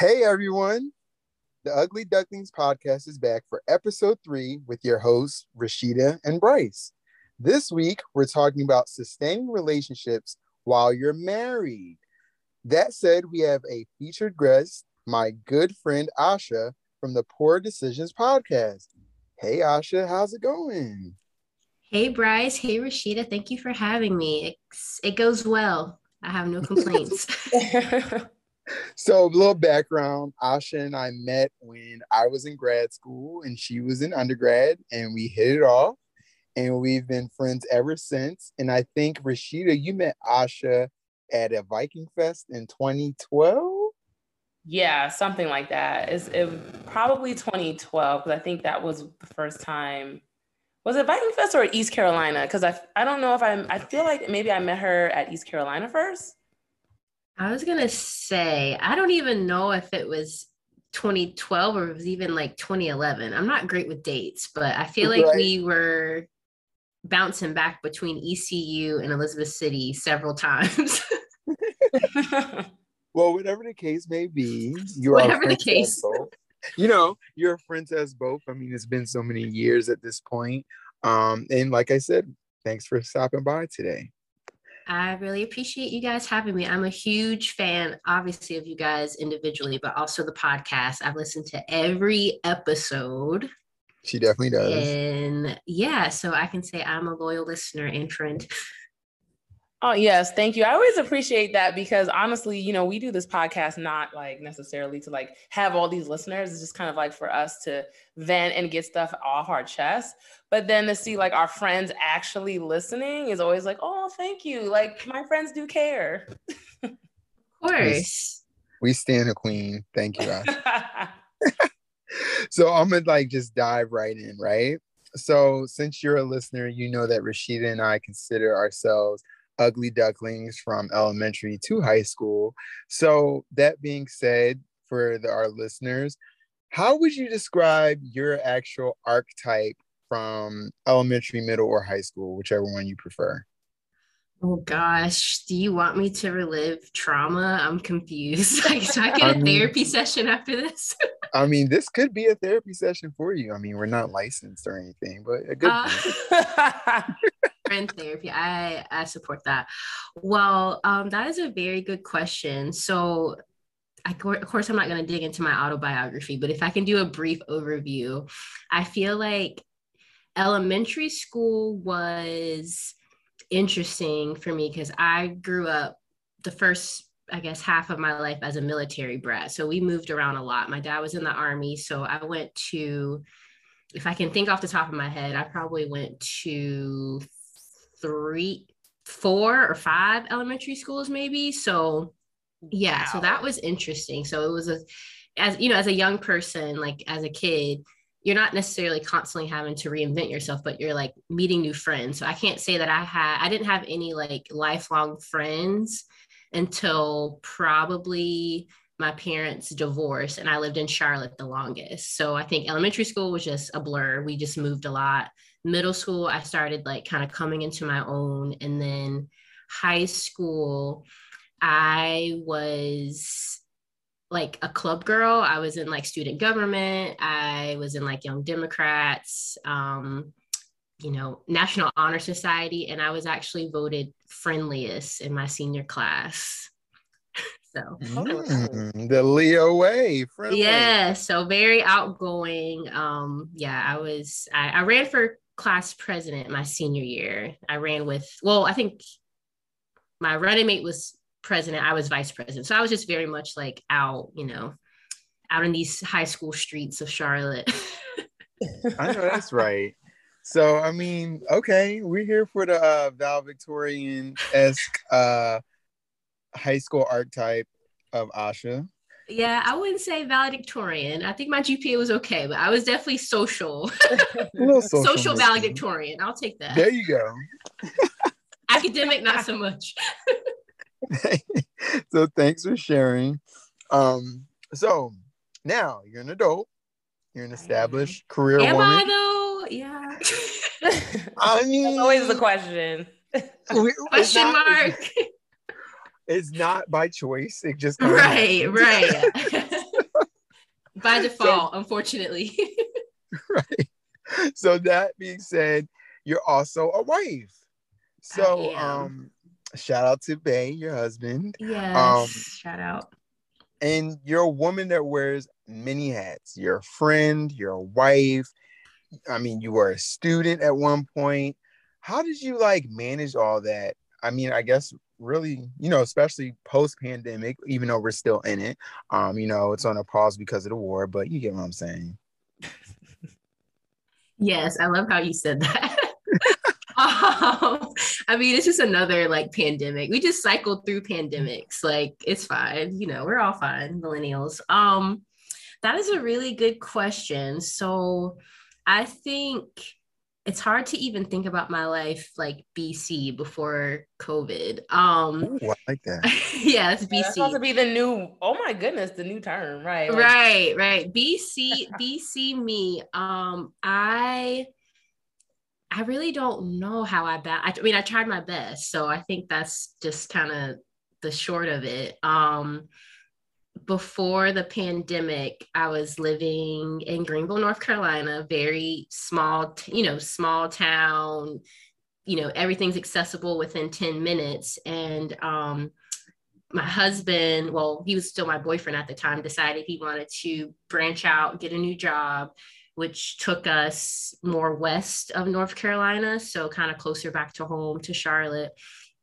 Hey everyone, the Ugly Ducklings podcast is back for episode three with your hosts, Rashida and Bryce. This week, we're talking about sustaining relationships while you're married. That said, we have a featured guest, my good friend Asha from the Pour Decisions podcast. Hey Asha, how's it going? Hey Bryce, hey Rashida, thank you for having me. It's, it goes well. I have no complaints. so a little background asha and i met when i was in grad school and she was in undergrad and we hit it off and we've been friends ever since. And i think rashida you met asha at a viking fest in 2012 yeah something like that. It's it, probably 2012 because i think that was the first time. Was it viking fest or east carolina? Because I, I don't know if i'm i feel like maybe i met her at east carolina first I was gonna say, I don't even know if it was 2012 or it was even like 2011. I'm not great with dates, but I feel like right. we were bouncing back between ECU and Elizabeth City several times. well, whatever the case may be, you are whatever the case. You know, you're friends as both. I mean, it's been so many years at this point. Um, and like I said, thanks for stopping by today. I really appreciate you guys having me. I'm a huge fan, obviously, of you guys individually, but also the podcast. I've listened to every episode. She definitely does. And yeah, so I can say I'm a loyal listener and friend. Oh, yes. Thank you. I always appreciate that because honestly, you know, we do this podcast not like necessarily to like have all these listeners. It's just kind of like for us to vent and get stuff off our chest. But then to see like our friends actually listening is always like, oh, thank you. Like my friends do care. of course. We, we stand a queen. Thank you. so I'm gonna like just dive right in, right? So since you're a listener, you know that Rashida and I consider ourselves ugly ducklings from elementary to high school. So, that being said, for the, our listeners, how would you describe your actual archetype from elementary, middle, or high school, whichever one you prefer? Oh gosh, do you want me to relive trauma? I'm confused. Like, do I get a mean, therapy session after this? I mean, this could be a therapy session for you. I mean, we're not licensed or anything, but a good. Uh, therapy. I I support that. Well, um, that is a very good question. So I, of course, I'm not going to dig into my autobiography, but if I can do a brief overview, I feel like elementary school was interesting for me because I grew up the first I guess half of my life as a military brat. So we moved around a lot. My dad was in the army, so I went to if I can think off the top of my head, I probably went to three, four or five elementary schools, maybe. So, yeah, wow. so that was interesting. So it was a, as you know, as a young person, like as a kid, you're not necessarily constantly having to reinvent yourself, but you're like meeting new friends. So I can't say that I had, I didn't have any like lifelong friends until probably my parents divorced and I lived in Charlotte the longest. So I think elementary school was just a blur. We just moved a lot. Middle school i started like kind of coming into my own. And then high school i was like a club girl. I was in like student government. I was in like young democrats um you know national honor society. And i was actually voted friendliest in my senior class so mm, the Leo way. Friendly. Yeah, so very outgoing. Um, yeah, I was I, I ran for class president my senior year. I ran with, well, I think my running mate was president, I was vice president. So I was just very much like out, you know, out in these high school streets of Charlotte. I know that's right. So I mean, okay, we're here for the uh, valedictorian esque uh, high school archetype of Asha. Yeah, I wouldn't say valedictorian. I think my GPA was okay, but I was definitely social. social, social valedictorian. I'll take that. There you go. Academic, not so much. so thanks for sharing. Um, so now you're an adult. You're an established career Am woman. I though? Yeah. I mean, That's always the question. question mark it's not by choice. It just right, right. by default, so, unfortunately. right. So that being said, you're also a wife. So um shout out to Bay, your husband. Yes. Um, shout out. And you're a woman that wears many hats. You're a friend, you're a wife. I mean, you were a student at one point. How did you like manage all that? I mean, I guess really, you know, especially post pandemic, even though we're still in it. Um, you know, it's on a pause because of the war, but you get what I'm saying. yes, I love how you said that. um, I mean, it's just another like pandemic. We just cycled through pandemics. Like it's fine. You know, we're all fine, millennials. Um, that is a really good question. So I think it's hard to even think about my life like BC before COVID. Um Ooh, I like that. yeah, it's BC. Yeah, supposed to be the new, oh my goodness, the new term, right? Like- right, right. BC, BC me. Um, I I really don't know how I ba- I, I mean, I tried my best. So I think that's just kind of the short of it. Um before the pandemic, I was living in Greenville, North Carolina, very small, you know, small town, you know, everything's accessible within 10 minutes. And um, my husband, well, he was still my boyfriend at the time, decided he wanted to branch out, get a new job, which took us more west of North Carolina, so kind of closer back to home to Charlotte.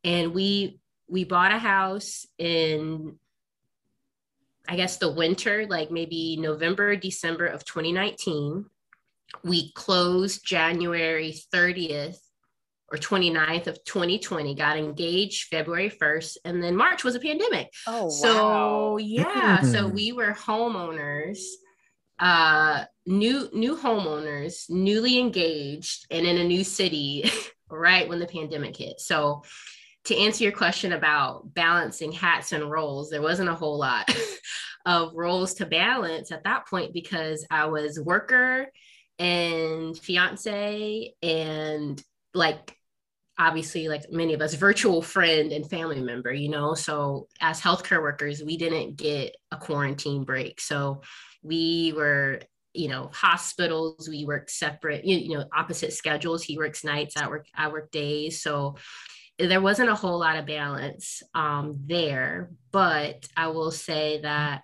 And we we bought a house in I guess the winter, like maybe November, December of 2019. We closed January 30th or 29th of 2020, got engaged February 1st, and then March was a pandemic. Oh, so wow. yeah, so we were homeowners, uh, new new homeowners, newly engaged, and in a new city, right when the pandemic hit. So to answer your question about balancing hats and roles, there wasn't a whole lot of roles to balance at that point because I was worker and fiance and like obviously like many of us virtual friend and family member you know? So as healthcare workers we didn't get a quarantine break. So we were you know hospitals we worked separate you, you know opposite schedules. He works nights i work i work days. So there wasn't a whole lot of balance um, there, but I will say that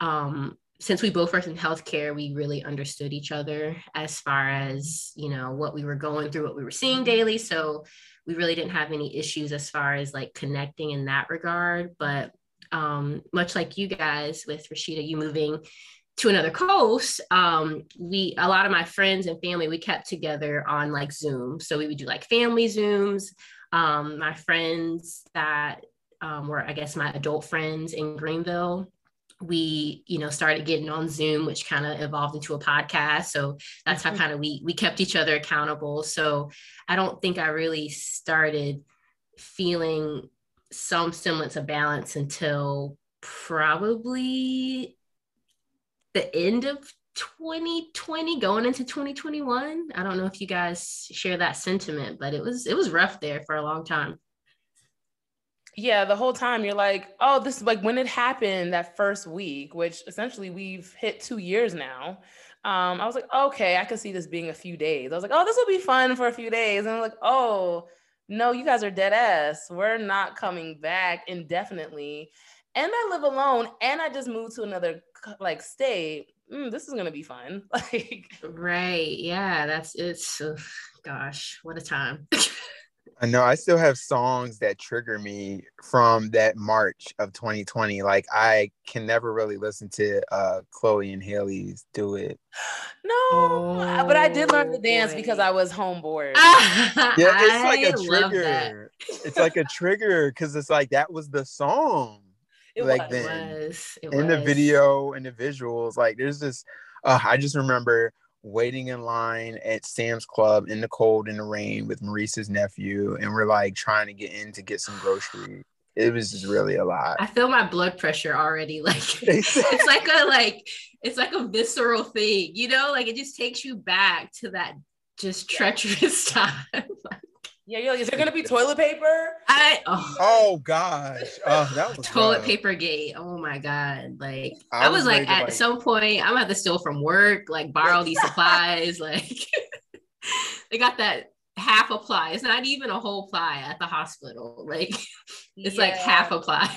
um, since we both worked in healthcare, we really understood each other as far as you know what we were going through, what we were seeing daily. So we really didn't have any issues as far as like connecting in that regard. But um, much like you guys with Rashida, you moving to another coast, um, we a lot of my friends and family we kept together on like Zoom. So we would do like family Zooms um, my friends that um, were, I guess, my adult friends in Greenville, we, you know, started getting on Zoom, which kind of evolved into a podcast. So that's how mm-hmm. kind of we we kept each other accountable. So I don't think I really started feeling some semblance of balance until probably the end of 2020 going into 2021 i don't know if you guys share that sentiment but it was it was rough there for a long time. Yeah the whole time you're like oh this is like when it happened that first week which essentially we've hit two years now um, i was like okay i could see this being a few days. I was like oh this will be fun for a few days. And i'm like oh no you guys are dead ass. We're not coming back indefinitely. And i live alone and i just moved to another like state mm, this is gonna be fun. Like right, yeah, that's it's. Gosh, what a time. I know I still have songs that trigger me from that March of 2020. Like I can never really listen to uh Chloe and Halle's Do It. No, oh, but I did learn to dance boy. because I was home bored. yeah, it's like a trigger. It's like a trigger because it's like that was the song. It like was. then it was. It in was. the video and the visuals like there's this uh, i just remember waiting in line at sam's club in the cold in the rain with maurice's nephew and we're like trying to get in to get some groceries it was just really a lot i feel my blood pressure already like it's like a like it's like a visceral thing you know like it just takes you back to that just treacherous time Yeah, yo, is there gonna be toilet paper? I oh, Oh gosh. Oh, that was toilet rough. paper gate. Oh my god. Like I I, was was, like at like- some point I'm gonna have to steal from work, like borrow these supplies. Like they got that half a ply. It's not even a whole ply at the hospital. Like it's like half a ply.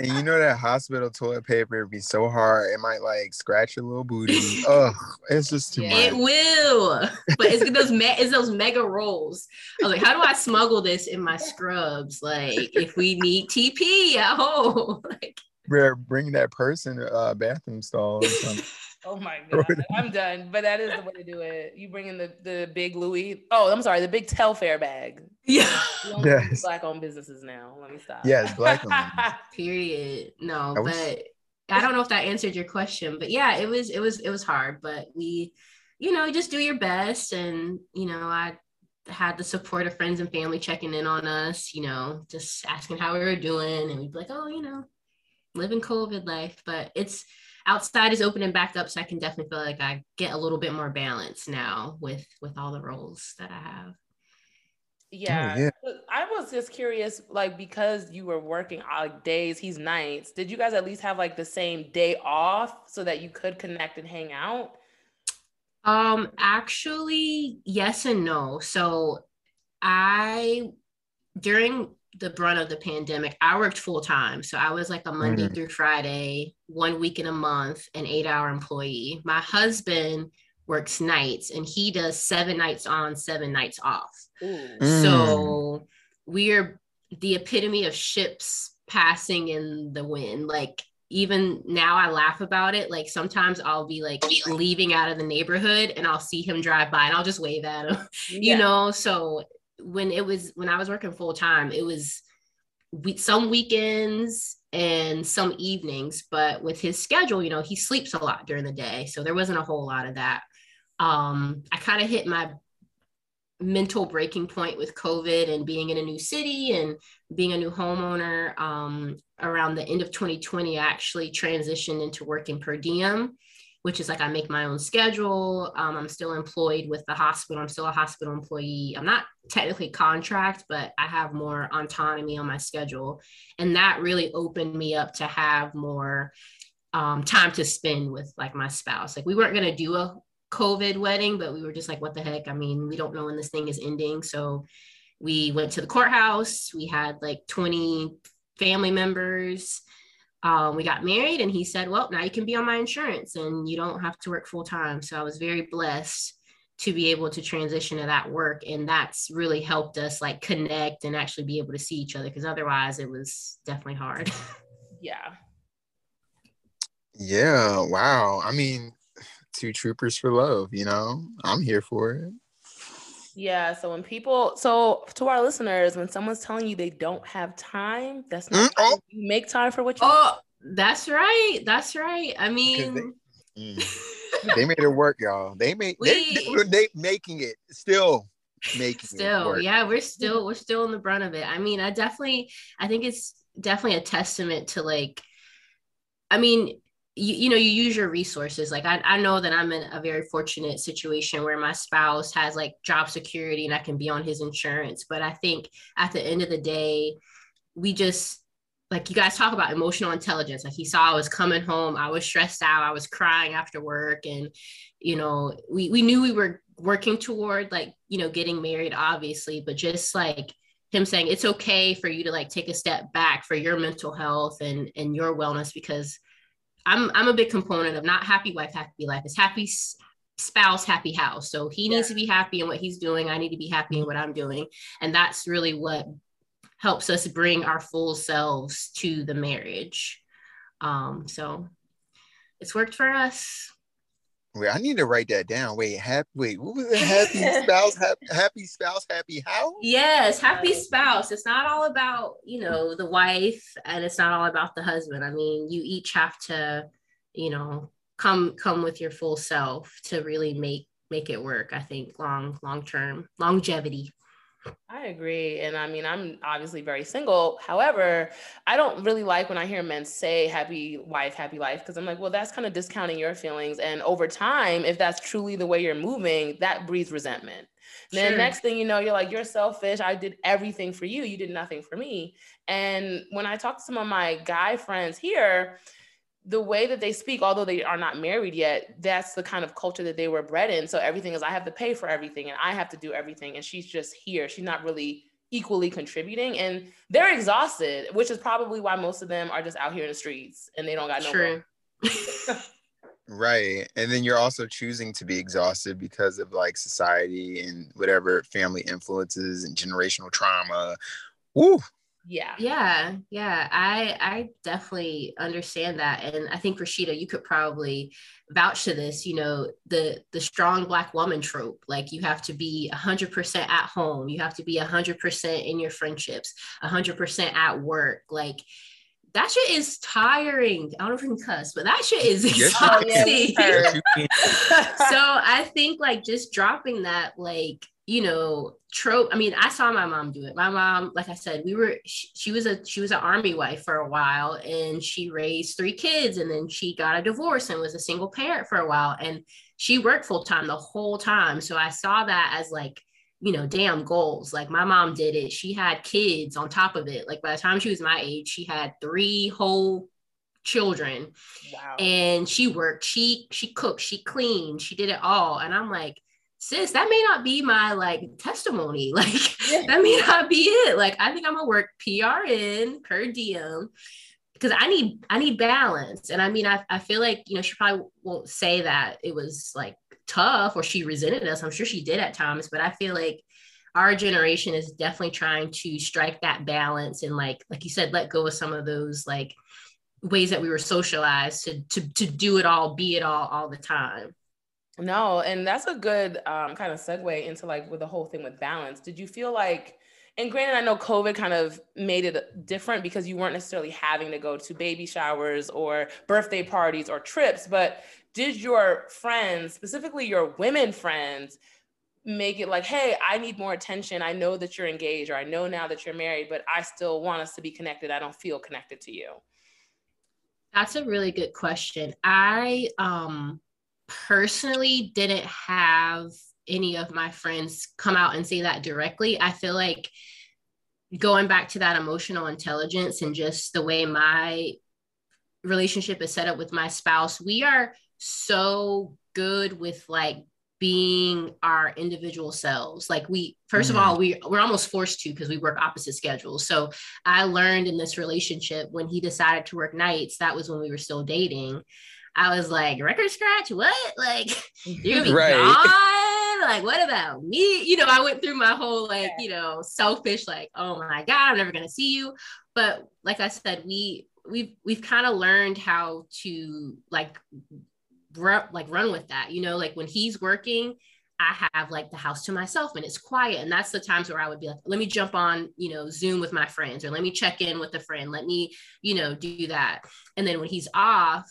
And you know that hospital toilet paper would be so hard, it might like scratch your little booty. Ugh, it's just too Yeah. It much. will, but it's those me- it's those mega rolls. I was like, how do I smuggle this in my scrubs? Like, if we need TP at home, like, Bring- Bring that person uh bathroom stall or something. Oh my god, I'm done. But that is the way to do it. You bring in the the big Louis. Oh, I'm sorry, the big Telfar bag. yeah. We only Yes. black owned businesses now. Let me stop. Yes, black-owned. Period. No, I was- but I don't know if that answered your question, but yeah, it was it was it was hard, but we, you know, just do your best, and you know, I had the support of friends and family checking in on us, you know, just asking how we were doing, and we'd be like, oh, you know, living COVID life, but it's outside is opening back up, so I can definitely feel like I get a little bit more balance now with with all the roles that I have. Yeah. yeah. I was just curious, like because you were working like days, he's nights. Did you guys at least have like the same day off so that you could connect and hang out? Um, actually, yes and no. So I during the brunt of the pandemic, I worked full time. So I was like a Monday Mm. through Friday, one week in a month, an eight hour employee. My husband works nights and he does seven nights on, seven nights off. Mm. So we are the epitome of ships passing in the wind. Like even now I laugh about it. Like sometimes I'll be like leaving out of the neighborhood and I'll see him drive by and I'll just wave at him. You know, so when it was when I was working full time, it was we, some weekends and some evenings, but with his schedule, you know, he sleeps a lot during the day. So there wasn't a whole lot of that. Um, I kind of hit my mental breaking point with COVID and being in a new city and being a new homeowner. Um, around the end of 2020, I actually transitioned into working per diem, which is like I make my own schedule. Um, I'm still employed with the hospital. I'm still a hospital employee. I'm not technically contract, but I have more autonomy on my schedule. And that really opened me up to have more um, time to spend with like my spouse. Like we weren't going to do a COVID wedding, but we were just like, what the heck? I mean, we don't know when this thing is ending. So we went to the courthouse. We had like 20 family members. Um, we got married, and he said, Well, now you can be on my insurance and you don't have to work full time. So I was very blessed to be able to transition to that work. And that's really helped us like connect and actually be able to see each other because otherwise it was definitely hard. Yeah. Yeah, wow. I mean, two troopers for love, you know? I'm here for it. Yeah. So when people, so to our listeners, when someone's telling you they don't have time, that's not Mm, true. you make time for what you oh, that's right. That's right. I Because mean, Mm. They made it work, y'all. They made they, We- they, they making it still making it still yeah we're still we're still in the brunt of it i mean i definitely i think it's definitely a testament to like i mean you, you know you use your resources. Like I, I know that i'm in a very fortunate situation where my spouse has like job security and i can be on his insurance. But i think at the end of the day we just like you guys talk about emotional intelligence. Like he saw i was coming home. I was stressed out. I was crying after work. And you know we, we knew we were working toward like you know getting married obviously. But just like him saying it's okay for you to like take a step back for your mental health and and your wellness because i'm i'm a big component of not happy wife happy life. It's happy spouse happy house. So he needs to be happy in what he's doing. I need to be happy in what i'm doing. And that's really what helps us bring our full selves to the marriage. Um so it's worked for us Wait, I need to write that down. Wait, happy wait, what was it? Happy spouse, happy, happy spouse, happy house? Yes, happy oh. spouse. It's not all about, you know, the wife and it's not all about the husband. I mean, you each have to, you know, come come with your full self to really make make it work, I think, long long term, longevity. I agree. And I mean, I'm obviously very single. However, I don't really like when I hear men say happy wife, happy life, because I'm like, well, that's kind of discounting your feelings. And over time, if that's truly the way you're moving, that breeds resentment. Sure. Then next thing you know, you're like, you're selfish. I did everything for you. You did nothing for me. And when I talk to some of my guy friends here, the way that they speak, although they are not married yet, that's the kind of culture that they were bred in. So everything is I have to pay for everything and I have to do everything. And she's just here. She's not really equally contributing. And they're exhausted, which is probably why most of them are just out here in the streets and they don't got no True. right. And then you're also choosing to be exhausted because of like society and whatever family influences and generational trauma. Woo, yeah yeah yeah i i definitely understand that and i think rashida you could probably vouch to this you know the the strong black woman trope like you have to be 100% at home you have to be 100% in your friendships 100% at work like that shit is tiring. I don't know if you can cuss, but that shit is oh, exhausting. so I think like just dropping that, like you know trope i mean i saw my mom do it. My mom like i said we were she, she, was a she was an army wife for a while and she raised three kids and then she got a divorce and was a single parent for a while and she worked full time the whole time. So i saw that as like you know damn goals. Like my mom did it. She had kids on top of it. Like by the time she was my age she had three whole children. Wow. and she worked she she cooked she cleaned she did it all. And i'm like sis, that may not be my like testimony. Like yeah. that may not be it. Like I think I'm gonna work PRN per diem because I need I need balance. And I mean, I, I feel like you know she probably won't say that it was like tough or she resented us. I'm sure she did at times, but I feel like our generation is definitely trying to strike that balance and like like you said, let go of some of those like ways that we were socialized to to to do it all, be it all all the time. No, and that's a good um, kind of segue into like with the whole thing with balance. Did you feel like, and granted, I know COVID kind of made it different because you weren't necessarily having to go to baby showers or birthday parties or trips, but did your friends, specifically your women friends, make it like, hey, I need more attention. I know that you're engaged, or I know now that you're married, but I still want us to be connected. I don't feel connected to you. That's a really good question. I um personally didn't have any of my friends come out and say that directly. I feel like going back to that emotional intelligence and just the way my relationship is set up with my spouse, we are so good with like being our individual selves like we 1st mm-hmm. of all we we're almost forced to because we work opposite schedules so i learned in this relationship when he decided to work nights that was when we were still dating I was like, record scratch? What? Like, you're gonna be right. gone? Like, what about me? You know, I went through my whole like, you know, selfish, like, oh my God, I'm never gonna see you. But like I said, we we've we've kind of learned how to like run like run with that, you know, like when he's working. I have like the house to myself and it's quiet. And that's the times where I would be like, let me jump on, you know, Zoom with my friends or let me check in with a friend. Let me, you know, do that. And then when he's off,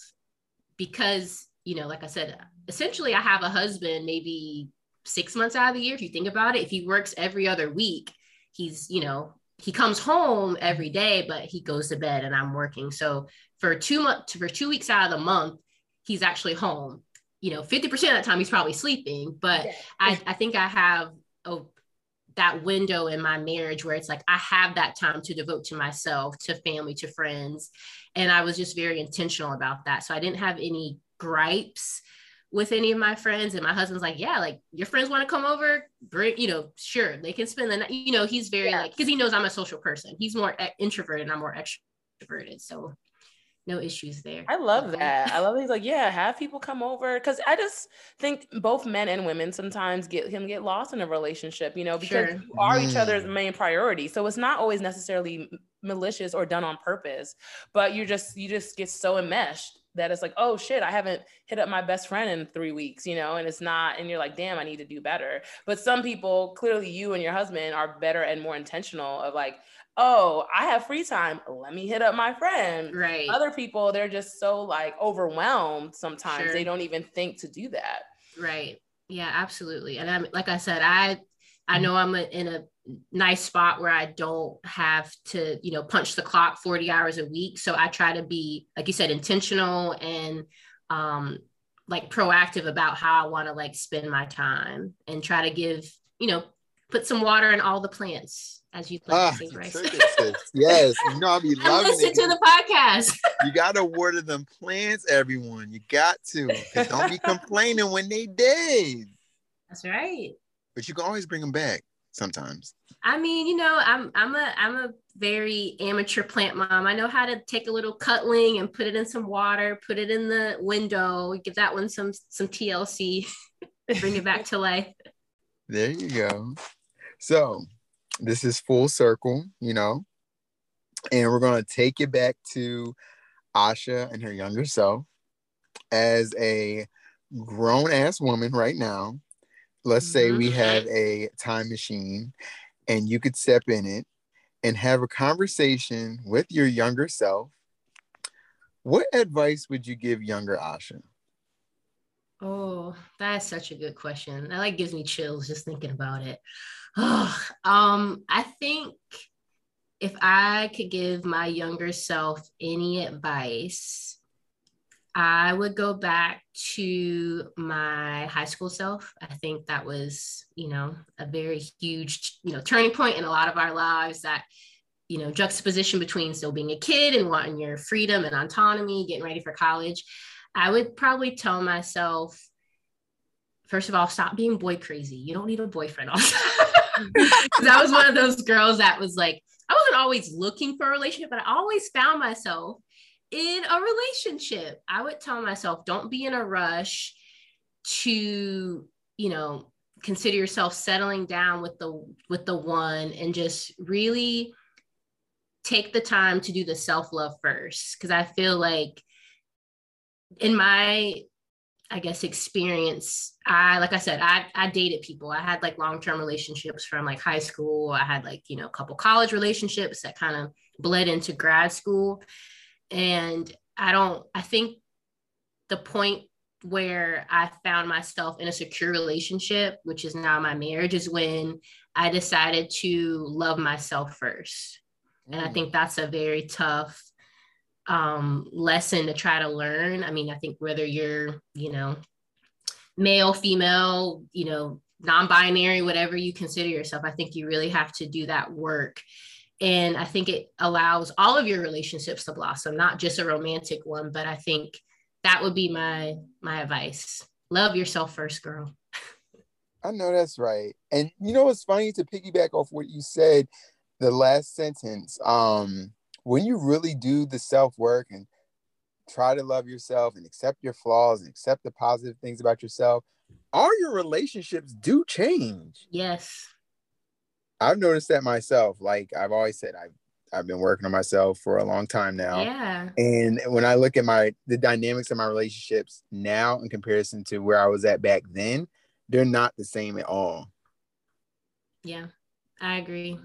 because you know like i said essentially i have a husband maybe six months out of the year if you think about it. If he works every other week he's you know he comes home every day but he goes to bed and i'm working. So for two months for two weeks out of the month he's actually home. You know 50% of the time he's probably sleeping but yeah. I, I think i have a, that window in my marriage where it's like I have that time to devote to myself, to family, to friends. And I was just very intentional about that. So I didn't have any gripes with any of my friends. And my husband's like, yeah, like your friends want to come over, bring, you know, sure, they can spend the night. You know, he's very yeah. like, because he knows I'm a social person. He's more introverted and I'm more extroverted. So no issues there. I love that. I love that he's like, yeah, have people come over because I just think both men and women sometimes get can get lost in a relationship, you know, because sure. you are mm. each other's mm. main priority. So it's not always necessarily malicious or done on purpose, but you just you just get so enmeshed that it's like, oh shit, I haven't hit up my best friend in three weeks, you know, and it's not, and you're like, damn, I need to do better. But some people, clearly you and your husband are better and more intentional of like, oh, I have free time. Let me hit up my friend. Right. Other people, they're just so like overwhelmed sometimes sure. they don't even think to do that. Right. Yeah, absolutely. And I'm like I said, I I know I'm in a nice spot where I don't have to, you know, punch the clock 40 hours a week. So I try to be, like you said, intentional and um, like proactive about how I want to like spend my time and try to give, you know, put some water in all the plants, as you like ah, to say, right? yes, you know I'll be loving it. listen it. to the podcast. you gotta water them plants, everyone. You got to. Don't be complaining when they dead. That's right but you can always bring them back sometimes. I mean, you know, I'm I'm a I'm a very amateur plant mom. I know how to take a little cutling and put it in some water, put it in the window, give that one some some TLC, bring it back to life. There you go. So this is full circle, you know, and we're gonna take it back to Asha and her younger self as a grown ass woman right now let's say we mm-hmm. have a time machine and you could step in it and have a conversation with your younger self, what advice would you give younger Asha? Oh, that's such a good question. That like gives me chills just thinking about it. Oh, um, I think if I could give my younger self any advice, I would go back to my high school self. I think that was, you know, a very huge, you know, turning point in a lot of our lives that, you know, juxtaposition between still being a kid and wanting your freedom and autonomy, getting ready for college. I would probably tell myself, first of all, stop being boy crazy. You don't need a boyfriend Because I was one of those girls that was like, I wasn't always looking for a relationship, but I always found myself in a relationship, I would tell myself, don't be in a rush to, you know, consider yourself settling down with the with the one and just really take the time to do the self-love first because I feel like in my I guess experience, I like I said, I I dated people. I had like long-term relationships from like high school. I had like, you know, a couple college relationships that kind of bled into grad school. And I don't, I think the point where I found myself in a secure relationship, which is now my marriage, is when I decided to love myself first. Mm. And I mm. think that's a very tough um, lesson to try to learn. I mean, I think whether you're, you know, male, female, you know, non binary, whatever you consider yourself, I think you really have to do that work and i think it allows all of your relationships to blossom not just a romantic one but i think that would be my my advice. Love yourself first girl. I know that's right. And you know it's funny to piggyback off what you said the last sentence um when you really do the self work and try to love yourself and accept your flaws and accept the positive things about yourself all your relationships do change. Yes I've noticed that myself. Like I've always said, I've I've been working on myself for a long time now. Yeah. And when I look at my the dynamics of my relationships now in comparison to where I was at back then, they're not the same at all. Yeah, I agree.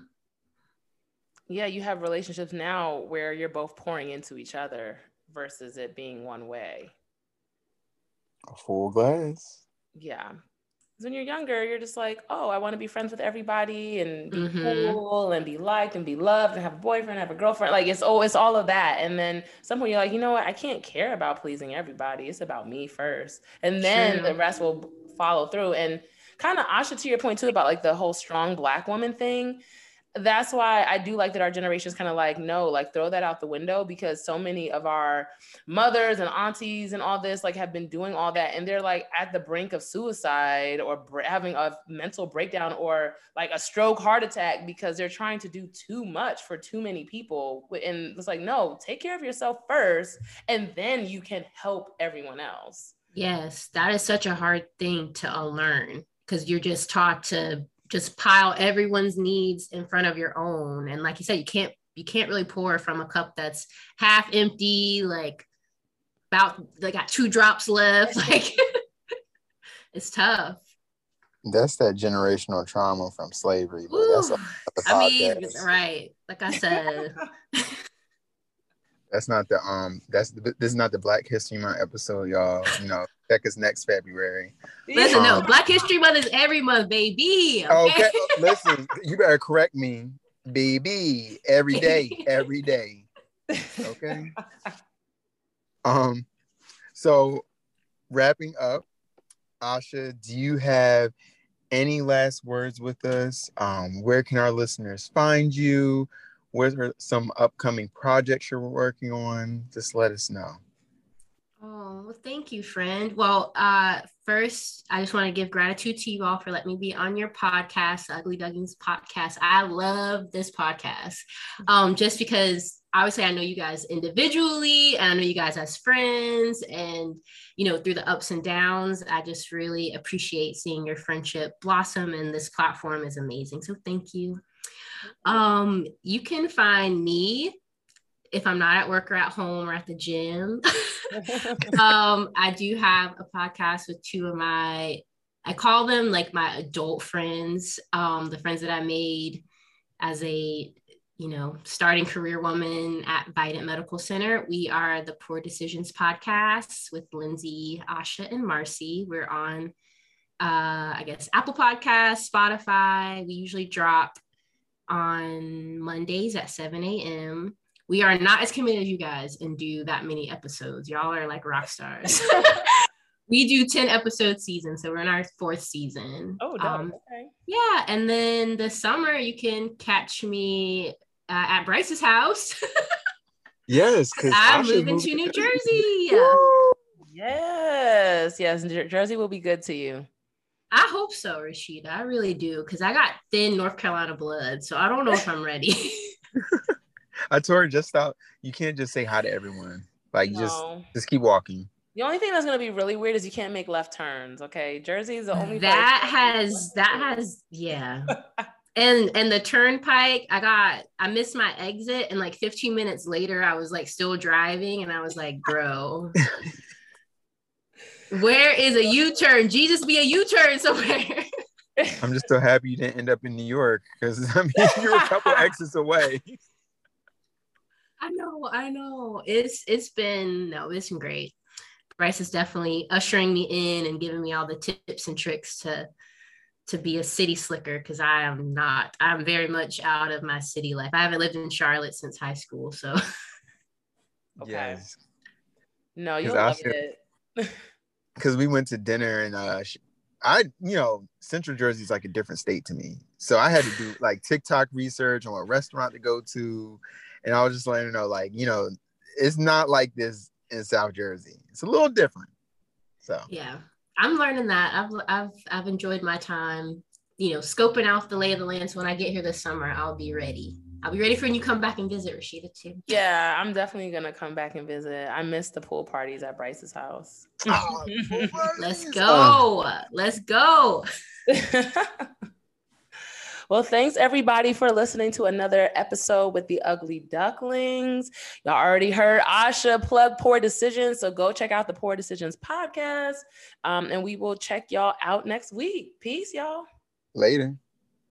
Yeah, you have relationships now where you're both pouring into each other versus it being one way. A full glass. Yeah when you're younger, you're just like, oh, I want to be friends with everybody and be mm-hmm. cool and be liked and be loved and have a boyfriend, have a girlfriend. Like it's oh, it's all of that. And then somewhere you're like, you know what? I can't care about pleasing everybody. It's about me first. And then True. the rest will follow through. And kind of Asha, to your point too about like the whole strong black woman thing that's why I do like that our generation is kind of like, no, like throw that out the window because so many of our mothers and aunties and all this like have been doing all that and they're like at the brink of suicide or br- having a mental breakdown or like a stroke, heart attack because they're trying to do too much for too many people. And it's like, no, take care of yourself first and then you can help everyone else. Yes, that is such a hard thing to learn because you're just taught to just pile everyone's needs in front of your own. And like you said you can't you can't really pour from a cup that's half empty like about they got two drops left. Like it's tough. That's that generational trauma from slavery Ooh, i mean right like i said. That's not the um. That's the, this is not the Black History Month episode, y'all. You know, check us next February. Listen, no, Um, Black History Month is every month, baby. Okay, listen, you better correct me, baby. Every day, every day. Okay. Um. So, wrapping up, Asha, do you have any last words with us? Um, where can our listeners find you? Where are some upcoming projects you're working on? Just let us know. Oh, well, thank you, friend. Well, uh, first, I just want to give gratitude to you all for letting me be on your podcast, Ugly Ducklings podcast. I love this podcast. Um, just because obviously I know you guys individually and I know you guys as friends and you know through the ups and downs. I just really appreciate seeing your friendship blossom and this platform is amazing. So thank you. Um, you can find me if I'm not at work or at home or at the gym. um, I do have a podcast with two of my, I call them like my adult friends, um, the friends that I made as a, you know, starting career woman at Vidant Medical Center. We are the Pour Decisions podcast with Lindsay, Asha, and Marcy. We're on, uh, I guess, Apple Podcasts, Spotify. We usually drop on Mondays at 7 a.m we are not as committed as you guys and do that many episodes. Y'all are like rock stars. we do 10 episode season, so we're in our fourth season. oh. Um, okay. yeah, and then the summer you can catch me uh, at Bryce's house. Yes, because I'm moving to New Jersey. Yes, yes. Jer- Jersey will be good to you. I hope so, Rashida. I really do because I got thin North Carolina blood, so I don't know if I'm ready. I told her just stop. You can't just say hi to everyone. Like just No. just keep walking. The only thing that's gonna be really weird is you can't make left turns. Okay, Jersey is the only that has that has yeah and and the turnpike i got i missed my exit and like 15 minutes later i was like still driving and i was like bro where is a u-turn jesus be a u-turn somewhere I'm just so happy you didn't end up in New York because I mean you're a couple exits away. I know i know it's it's been no it's been great bryce is definitely ushering me in and giving me all the tips and tricks to to be a city slicker because I am not. I'm very much out of my city life. I haven't lived in Charlotte since high school, so Okay. Yes. no, you'll 'Cause I love feel- it. Because we went to dinner and uh sh- I you know, Central Jersey is like a different state to me. So I had to do like TikTok research on what restaurant to go to. And I was just letting her know, like, you know, it's not like this in South Jersey. It's a little different. So yeah, I'm learning that. I've I've I've enjoyed my time, you know, scoping out the lay of the land. So when I get here this summer, I'll be ready. I'll be ready for when you come back and visit Rashida too. Yeah, I'm definitely gonna come back and visit. I miss the pool parties at Bryce's house. Oh, Let's go. Let's go. well, thanks everybody for listening to another episode with the Ugly Ducklings. Y'all already heard Asha plug Pour Decisions, so go check out the Pour Decisions podcast. Um, and we will check y'all out next week. Peace, y'all. later.